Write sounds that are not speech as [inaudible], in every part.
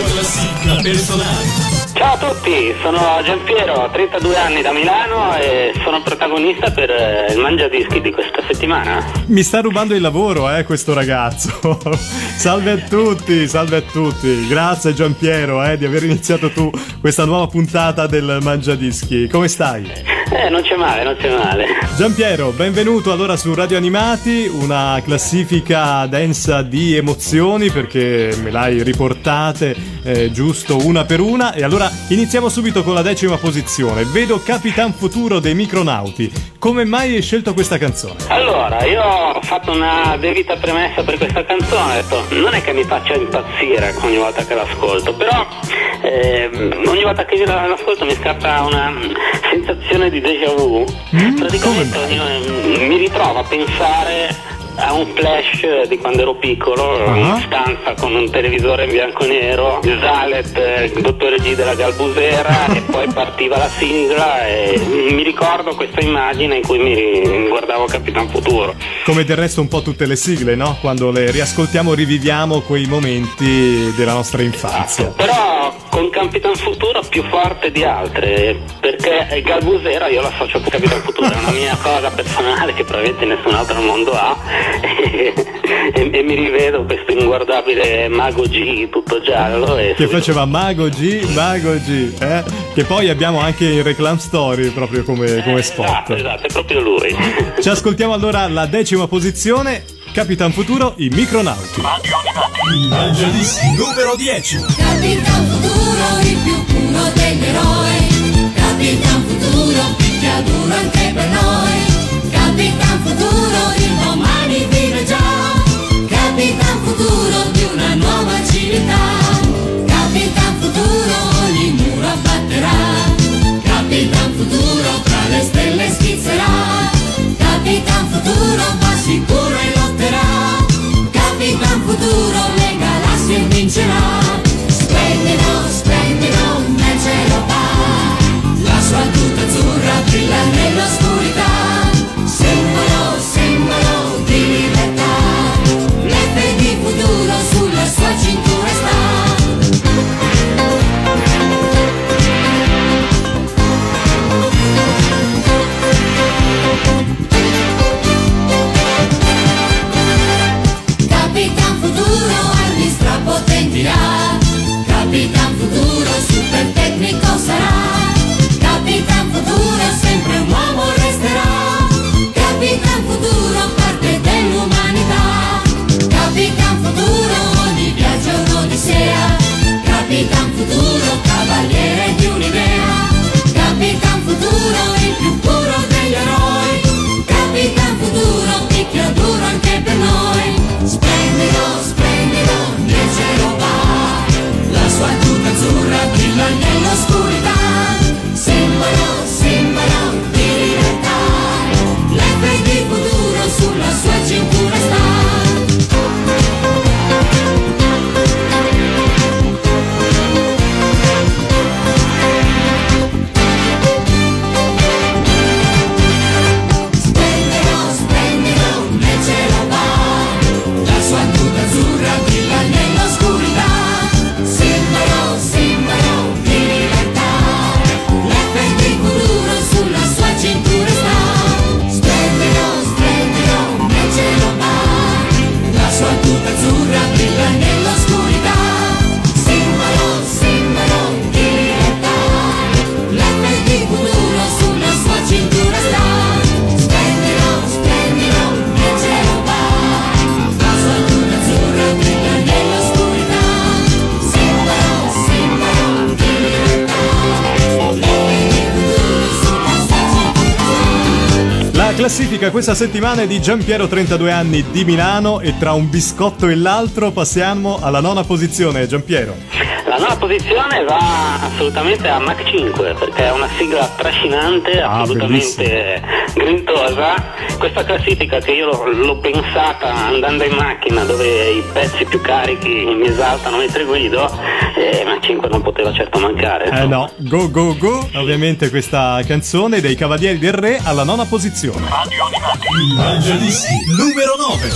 classifica personale. Ciao a tutti, sono Giampiero, ho 32 anni da Milano e sono protagonista per eh, il Mangiadischi di questa settimana. Mi sta rubando il lavoro, eh, questo ragazzo. [laughs] salve a tutti, salve a tutti. Grazie Giampiero, eh, di aver iniziato tu questa nuova puntata del Mangiadischi. Come stai? Eh, non c'è male, non c'è male. Giampiero, benvenuto allora su Radio Animati, una classifica densa di emozioni perché me l'hai riportate eh, giusto una per una e allora iniziamo subito con la decima posizione. Vedo Capitan Futuro dei Micronauti. Come mai hai scelto questa canzone? Allora, io ho fatto una debita premessa per questa canzone, ho detto non è che mi faccia impazzire ogni volta che l'ascolto, però eh, ogni volta che l'ascolto mi scappa una sensazione di déjà vu. Mm, Praticamente come io, mi ritrovo a pensare a un flash di quando ero piccolo Ah. in stanza con un televisore in bianco e nero, il Zalet, il dottore G della Galbusera e poi partiva la sigla e mi ricordo questa immagine in cui mi guardavo Capitan Futuro. Come del resto un po' tutte le sigle, no? Quando le riascoltiamo riviviamo quei momenti della nostra infanzia. Però con Capitan Futuro più forte di altre, perché Galbusera io l'associo con Capitan Futuro, è una mia cosa personale che probabilmente nessun altro al mondo ha e, [laughs] e- e mi rivedo questo inguardabile mago G tutto giallo e Che faceva Mago G, Mago G, eh? Che poi abbiamo anche in Reclam Story proprio come, come Esatto, spot. esatto, è proprio lui. [laughs] Ci ascoltiamo allora la decima posizione, Capitan Futuro, i Micronauti. Dischi numero 10. Capitan Futuro, il più puro degli eroi. Capitan Futuro, picchia duro anche per noi. Cavaliere classifica questa settimana è di Giampiero 32 anni di Milano e tra un biscotto e l'altro passiamo alla nona posizione, Giampiero. La nona posizione va assolutamente a Mach 5 perché è una sigla trascinante, Ah, assolutamente grintosa. Questa classifica che io l'ho, l'ho pensata andando in macchina dove i pezzi più carichi mi esaltano mentre guido, e Mach 5 non poteva certo mancare. Eh no, go go go, ovviamente questa canzone dei Cavalieri del Re alla nona posizione. Il Mangiadischi numero 9.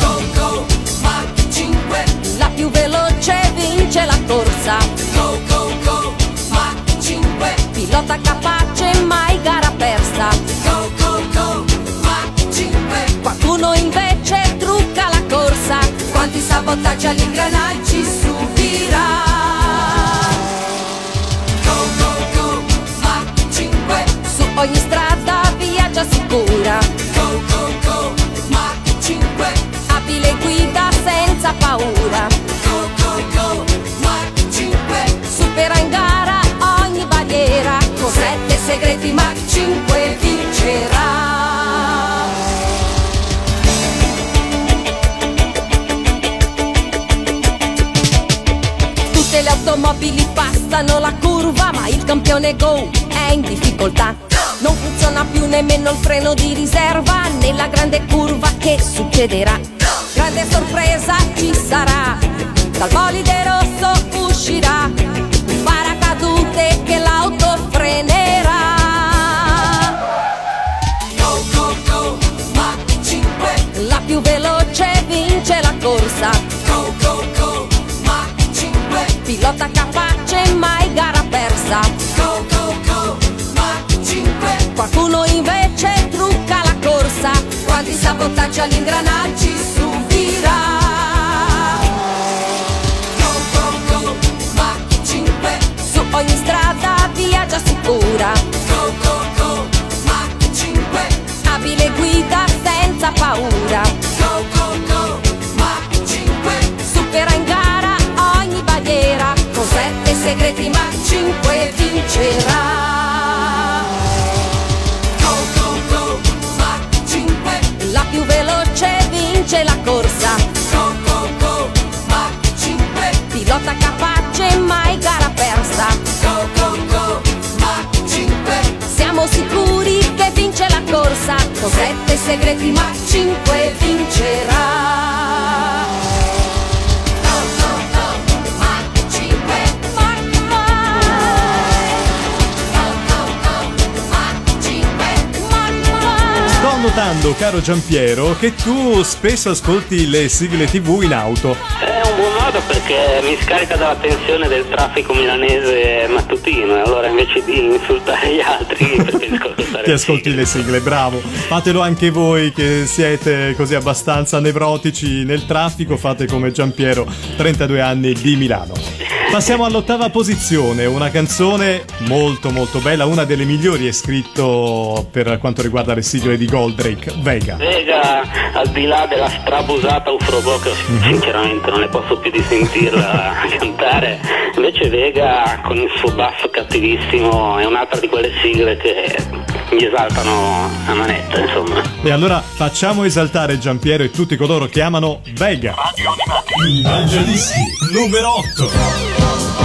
Go, go, Mach 5 La più veloce vince la corsa. Go, go, go, Mach 5 Pilota capace, mai gara persa. Go, go, go, Mach 5 Qualcuno invece trucca la corsa. Quanti sabotaggi agli Go è in difficoltà. Non funziona più nemmeno il freno di riserva, nella grande curva che succederà. Grande sorpresa ci sarà, dal bolide Quanti sabotaggi agli ingranaggi subirà. Go, go, go, Mach 5 Su ogni strada viaggia sicura. Go, go, go, Mach 5 Abile guida senza paura. Go, go, go, Mach 5 Supera in gara ogni barriera. Con sette segreti Mach 5 vincerà vince la corsa. Go, go, go, Mach 5 Pilota capace, mai gara persa. Go, go, go, Mach 5 Siamo sicuri che vince la corsa. Con sette segreti Mach 5 vincerà notando, caro Giampiero, che tu spesso ascolti le sigle TV in auto. È un buon modo perché mi scarica dalla tensione del traffico milanese mattutino e allora invece di insultare gli altri [laughs] preferisco ascoltare Ti ascolti le sigle, bravo. Fatelo anche voi che siete così abbastanza nevrotici nel traffico, fate come Giampiero, 32 anni di Milano. Passiamo all'ottava posizione, una canzone molto molto bella, una delle migliori è scritto per quanto riguarda le sigle di Goldrake, Vega. Vega, al di là della strabusata Ufrobo che sinceramente non ne posso più di sentirla [laughs] cantare, invece Vega con il suo basso cattivissimo è un'altra di quelle sigle che mi esaltano a manetta, insomma. E allora facciamo esaltare Giampiero e tutti coloro che amano Vega. Il Mangiadischi numero 8.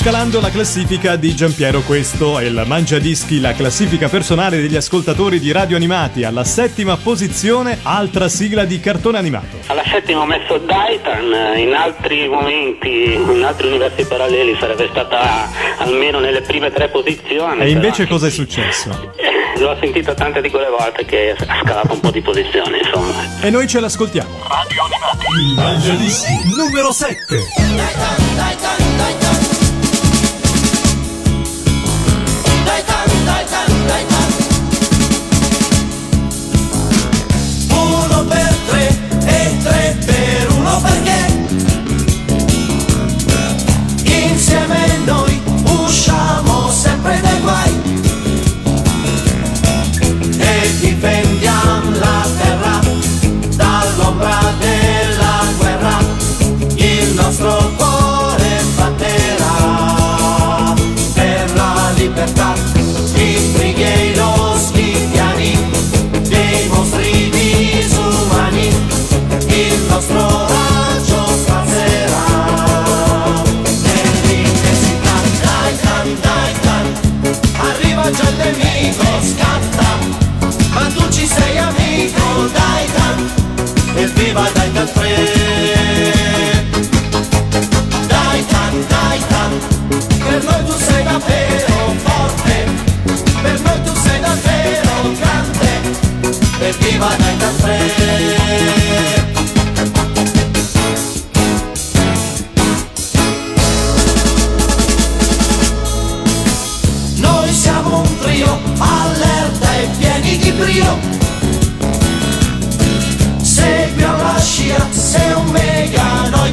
Scalando la classifica di Giampiero, questo è il Mangiadischi, la classifica personale degli ascoltatori di radio animati. Alla settima posizione, altra sigla di cartone animato. Alla settima ho messo Daitan, in altri momenti, in altri universi paralleli sarebbe stata almeno nelle prime tre posizioni. E invece però- cosa è successo? Eh, L'ho sentito tante di quelle volte che ha scalato un po' di posizioni, insomma. E noi ce l'ascoltiamo. Il Mangiadischi numero 7. Uno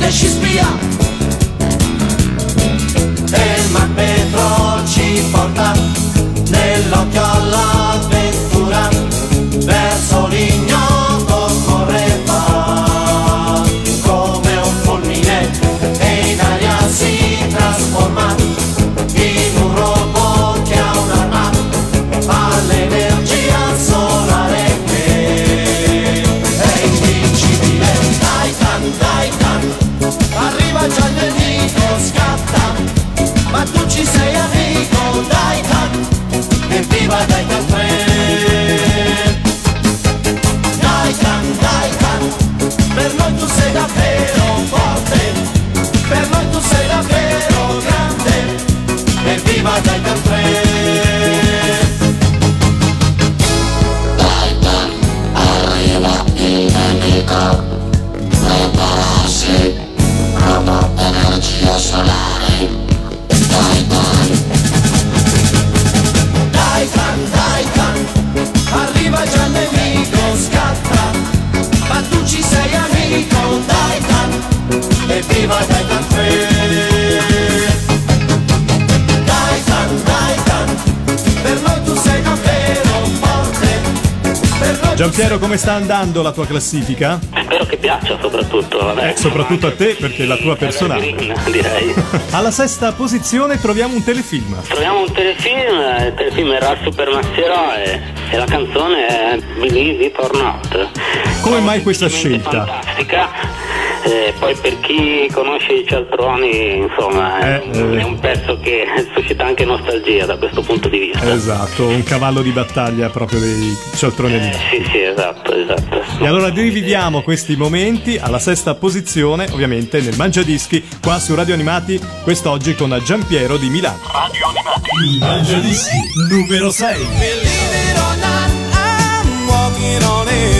meganoide ci Giampiero, come sta andando la tua classifica? Spero che piaccia soprattutto, vabbè. Eh, soprattutto a te, perché è la tua personale. Direi. [laughs] Alla sesta posizione troviamo un telefilm. Troviamo un telefilm, il telefilm era il Super Masseroe e la canzone è Believe It or Not. Come mai questa scelta? Fantastica. Eh, poi per chi conosce i cialtroni, insomma, è, Eh, eh. è un pezzo che [laughs] suscita anche nostalgia da questo punto di vista. Esatto, un cavallo di battaglia proprio dei cialtroni animati. Sì, sì, esatto, esatto. E allora riviviamo questi momenti alla sesta posizione, ovviamente nel Mangiadischi, qua su Radio Animati, quest'oggi con Giampiero di Milano. Il Mangiadischi numero 6. Believe it or not, I'm walking on air.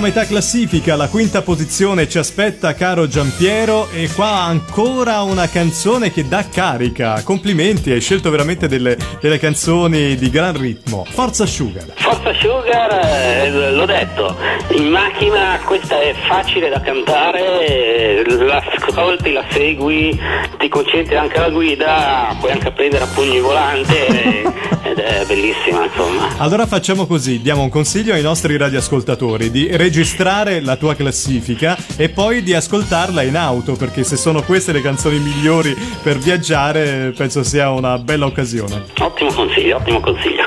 A metà classifica, la quinta posizione ci aspetta caro Giampiero e qua ancora una canzone che dà carica. Complimenti, hai scelto veramente delle, delle canzoni di gran ritmo. Forza Sugar. Forza Sugar, eh, l'ho detto, in macchina questa è facile da cantare, eh, la ascolti, la segui, ti concentri anche alla guida, puoi anche prendere a pugni il volante [laughs] ed è bellissima insomma. Allora facciamo così, diamo un consiglio ai nostri radioascoltatori di registrare la tua classifica e poi di ascoltarla in auto, perché se sono queste le canzoni migliori per viaggiare, penso sia una bella occasione. Ottimo consiglio, ottimo consiglio.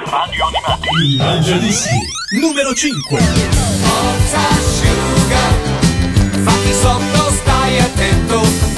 Il Mangiadischi numero 5. Forza asciuga, fatti sotto, stai attento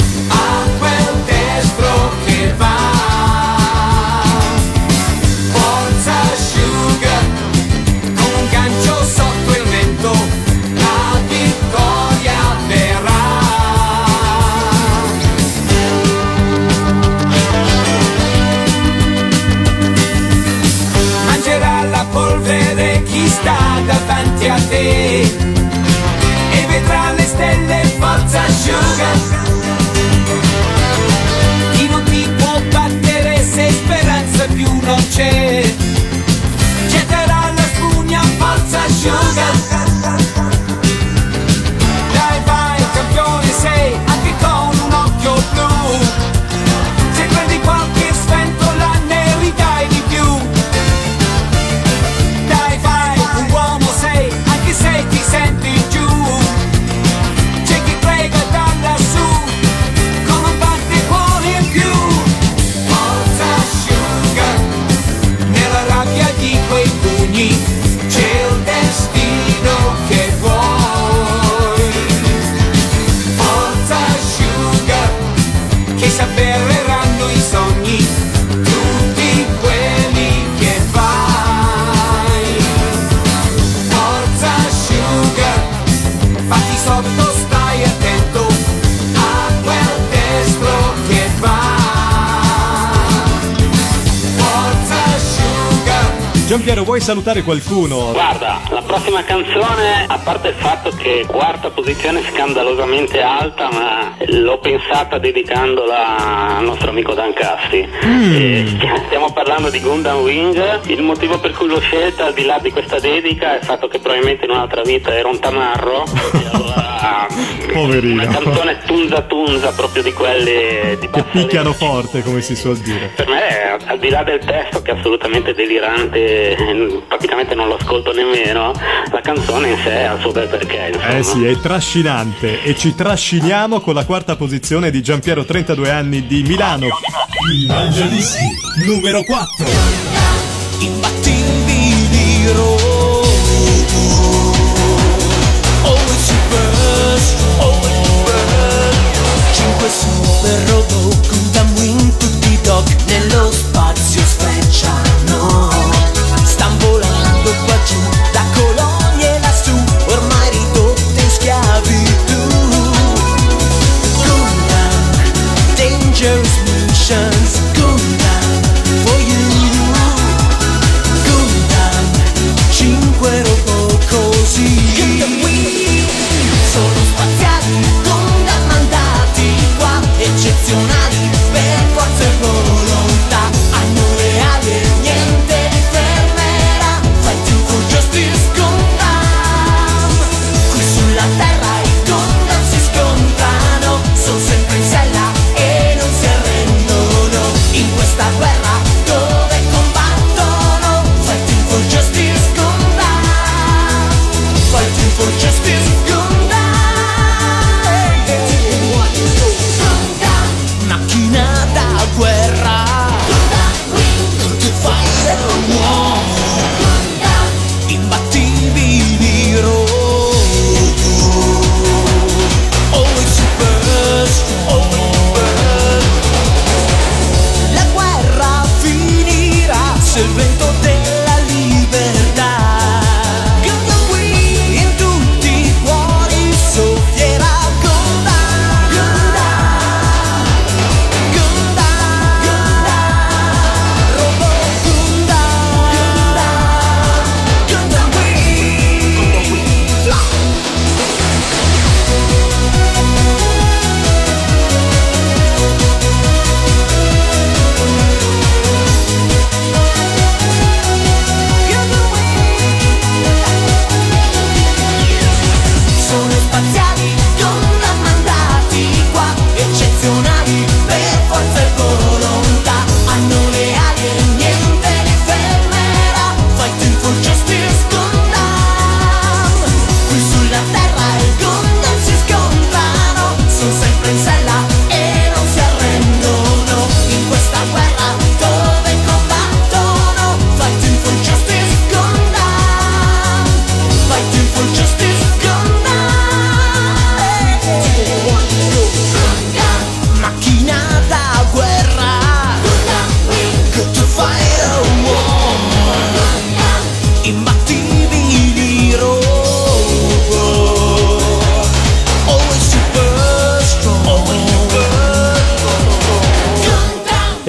vuoi salutare qualcuno? Guarda, la prossima canzone, a parte il fatto che quarta posizione scandalosamente alta, ma l'ho pensata dedicandola al nostro amico Dan Casti. E stiamo parlando di Gundam Wing. Il motivo per cui l'ho scelta, al di là di questa dedica, è il fatto che probabilmente in un'altra vita ero un tamarro. [laughs] e allora, Poverino. Una canzone tunza tunza, proprio di quelle di Che picchiano forte, come si suol dire. Per me, al di là del testo che è assolutamente delirante, eh, praticamente non lo ascolto nemmeno, la canzone in sé ha il suo bel perché. Insomma. Eh sì, è trascinante e ci trasciniamo con la quarta posizione di Giampiero, 32 anni di Milano. Il Mangiadischi numero 4. imbattibili Always nello spazio sfrecciano. Stan volando qua giù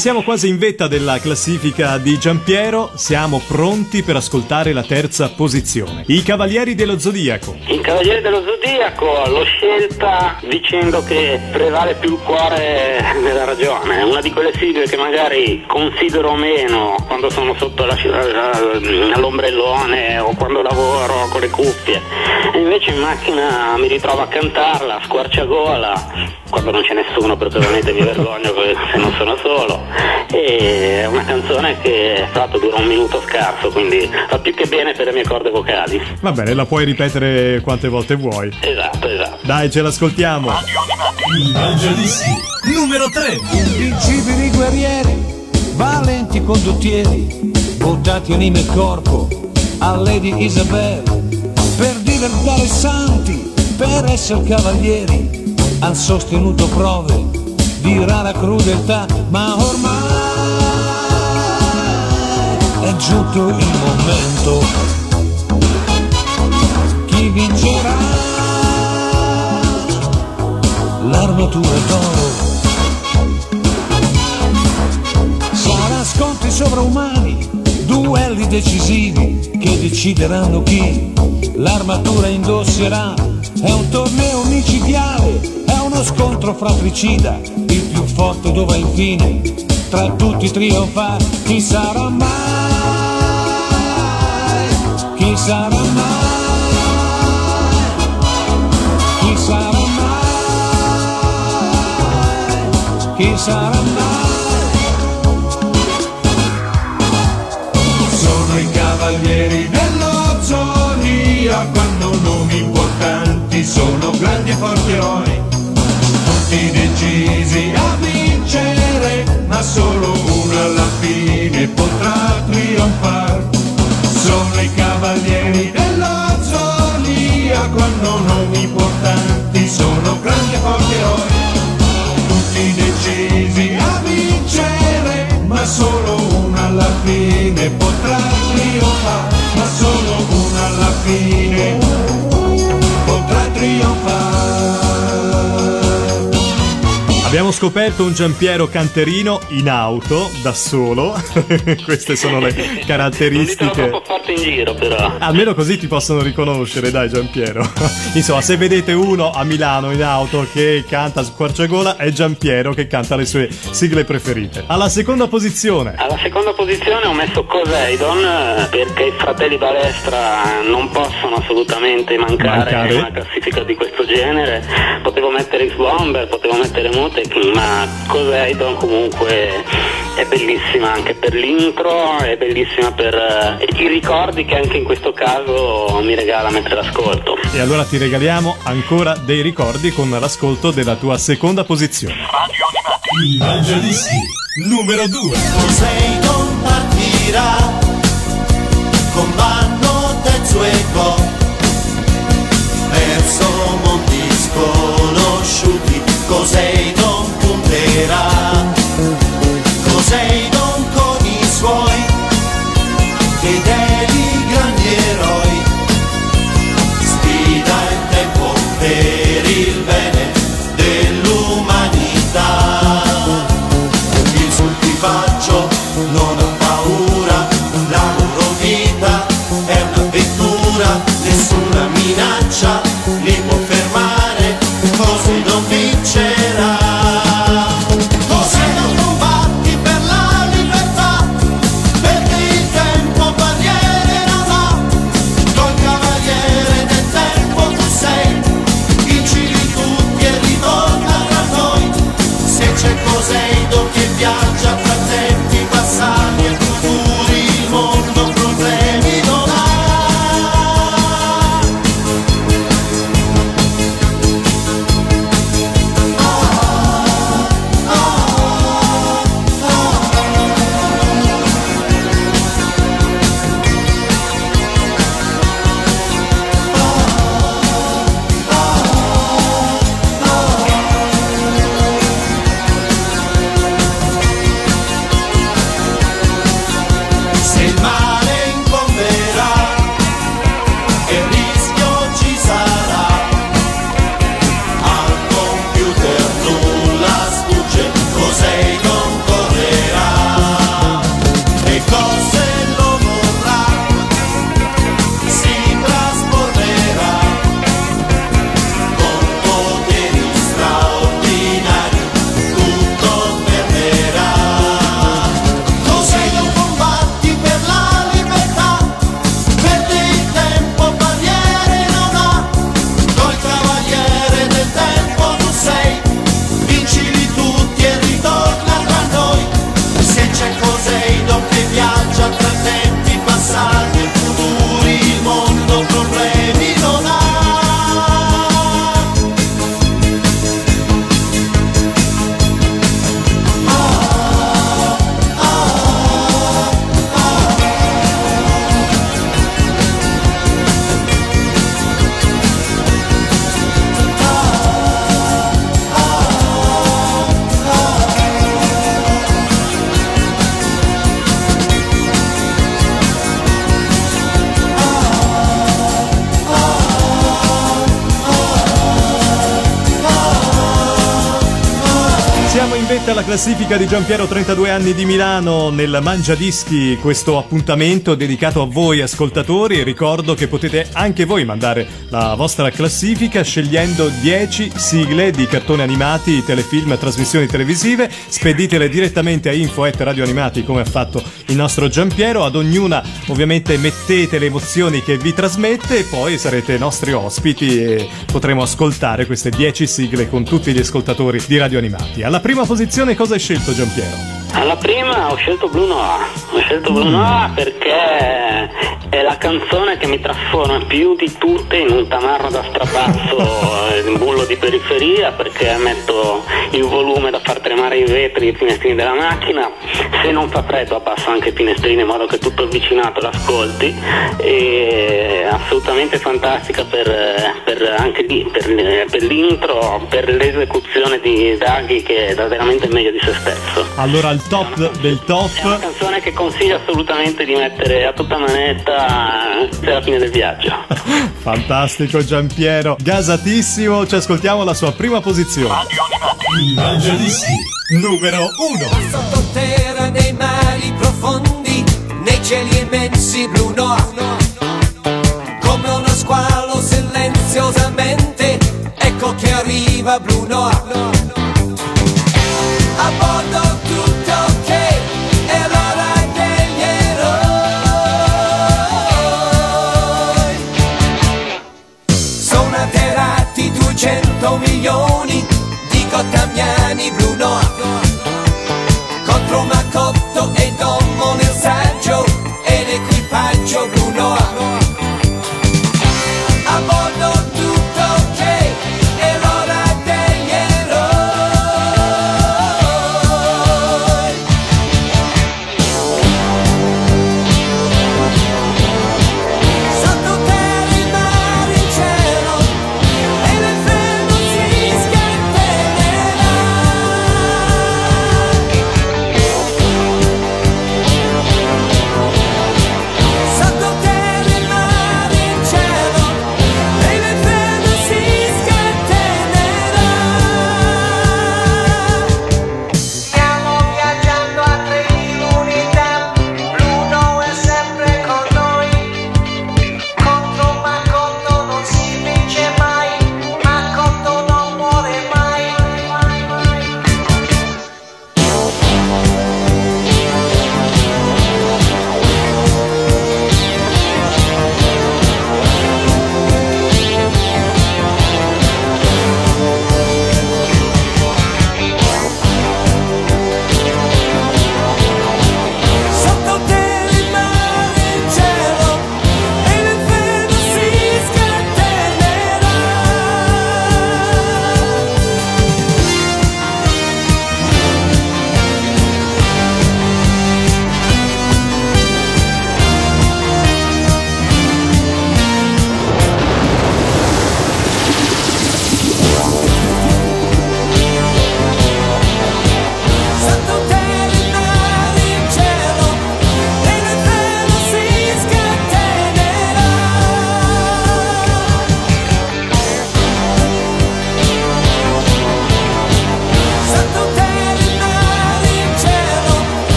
E siamo quasi in vetta della classifica di Giampiero, siamo pronti per ascoltare la terza posizione. I Cavalieri dello Zodiaco. Il Cavaliere dello Zodiaco l'ho scelta dicendo che prevale più il cuore della ragione. È una di quelle sigle che magari considero meno quando sono sotto la, la- all'ombrellone o quando lavoro con le cuffie. E invece in macchina mi ritrovo a cantarla a squarciagola quando non c'è nessuno perché ovviamente mi vergogno se non sono solo. E è una canzone che tra l'altro dura un minuto scarso, quindi fa più che bene per le mie corde vocali. Va bene, la puoi ripetere quante volte vuoi. Esatto, esatto. Dai, ce l'ascoltiamo. Mangiadischi numero 3. Invincibili guerrieri, valenti condottieri, buttati anima e corpo a Lady Isabel, per diventare santi, per essere cavalieri, han sostenuto prove di rara crudeltà, ma ormai è giunto il momento. Chi vincerà? L'armatura d'oro. Sarà scontri sovraumani, duelli decisivi che decideranno chi l'armatura indosserà. È un torneo micidiale, è uno scontro fratricida, il più forte dove infine tra tutti trionfare. Chi sarà mai? Chi sarà mai? Chi sarà mai? Chi sarà mai? Sono i cavalieri dello quando nomi importanti sono grandi e forti eroi, tutti decisi a vincere, ma solo uno alla fine potrà trionfare. Sono i cavalieri dello Zodia quando nomi importanti sono grandi e forti eroi, tutti decisi a vincere, ma solo una alla fine potrà trionfare, ma solo una alla fine Abbiamo scoperto un Giampiero canterino in auto, da solo. [laughs] Queste sono le Non caratteristiche. troppo forte in giro però. Almeno così ti possono riconoscere, dai Giampiero. [laughs] Insomma, se vedete uno a Milano in auto che canta Squarciagola, è Giampiero che canta le sue sigle preferite. Alla seconda posizione. Alla seconda posizione ho messo Coseidon eh, perché i fratelli Balestra non possono assolutamente mancare, Mancare. in una classifica di questo genere. Potevo mettere X-Bomber, potevo mettere Mutek, ma Coseidon comunque è bellissima anche per l'intro, è bellissima per eh, i ricordi che anche in questo caso mi regala mentre l'ascolto. E allora ti regaliamo ancora dei ricordi con l'ascolto della tua seconda posizione. Il Mangiadischi numero 2. Poseidon partirà con Vanno Tetsueko verso mondi sconosciuti. Punterà, Poseidon con classifica di Giampiero 32 anni di Milano nel Mangia Dischi questo appuntamento dedicato a voi ascoltatori. Ricordo che potete anche voi mandare la vostra classifica scegliendo 10 sigle di cartoni animati, telefilm, trasmissioni televisive. Speditele direttamente a info at radioanimati come ha fatto il nostro Giampiero. Ad ognuna ovviamente mettete le emozioni che vi trasmette e poi sarete nostri ospiti e potremo ascoltare queste 10 sigle con tutti gli ascoltatori di Radio Animati. Alla prima posizione cosa hai scelto Giampiero? Alla prima ho scelto Blue Noir, ho scelto Blue Noir perché è la canzone che mi trasforma più di tutte in un tamarro da strapazzo, [laughs] in bullo di periferia perché metto il volume da far tremare i vetri e i finestrini della macchina, se non fa freddo abbasso anche i finestrini in modo che tutto il vicinato l'ascolti. E assolutamente fantastica per, per anche lì, per, per l'intro, per l'esecuzione di Draghi che dà veramente il meglio di se stesso. Allora al top del È una top canzone che consiglio assolutamente di mettere a tutta manetta per la fine del viaggio. [laughs] fantastico Giampiero. Gasatissimo. Ci ascoltiamo la sua prima posizione. Il Mangiadischi numero 1. Nei mari profondi, nei cieli immensi blu noir. Come uno squalo silenziosamente, ecco che arriva blu noir. A bordo tutto ok, è l'ora degli eroi. Sono atterrati 200 milioni di cottamiani blu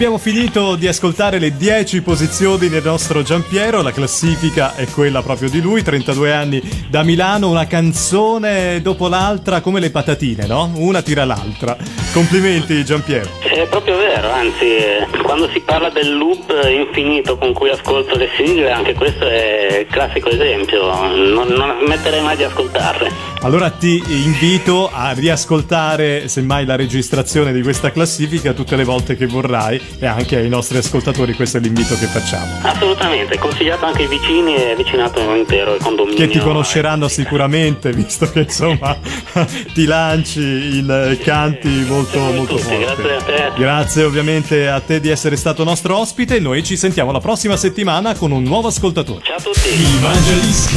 abbiamo finito di ascoltare le 10 posizioni del nostro Giampiero, la classifica è quella proprio di lui, 32 anni da Milano, una canzone dopo l'altra come le patatine, no? Una tira l'altra. Complimenti Giampiero. È proprio vero, anzi, quando si parla del loop infinito con cui ascolto le sigle, anche questo è il classico esempio. Non, non smetterei mai di ascoltarle. Allora ti invito a riascoltare semmai la registrazione di questa classifica tutte le volte che vorrai e anche ai nostri ascoltatori questo è l'invito che facciamo. Assolutamente, consigliato anche ai vicini e vicinato intero, il condominio. Che ti conosceranno sicuramente, visto che insomma [laughs] ti lanci in canti molto, molto tutti, forti. grazie a te. Grazie ovviamente a te di essere stato nostro ospite. Noi ci sentiamo la prossima settimana con un nuovo ascoltatore. Ciao a tutti. Il Mangiadischi.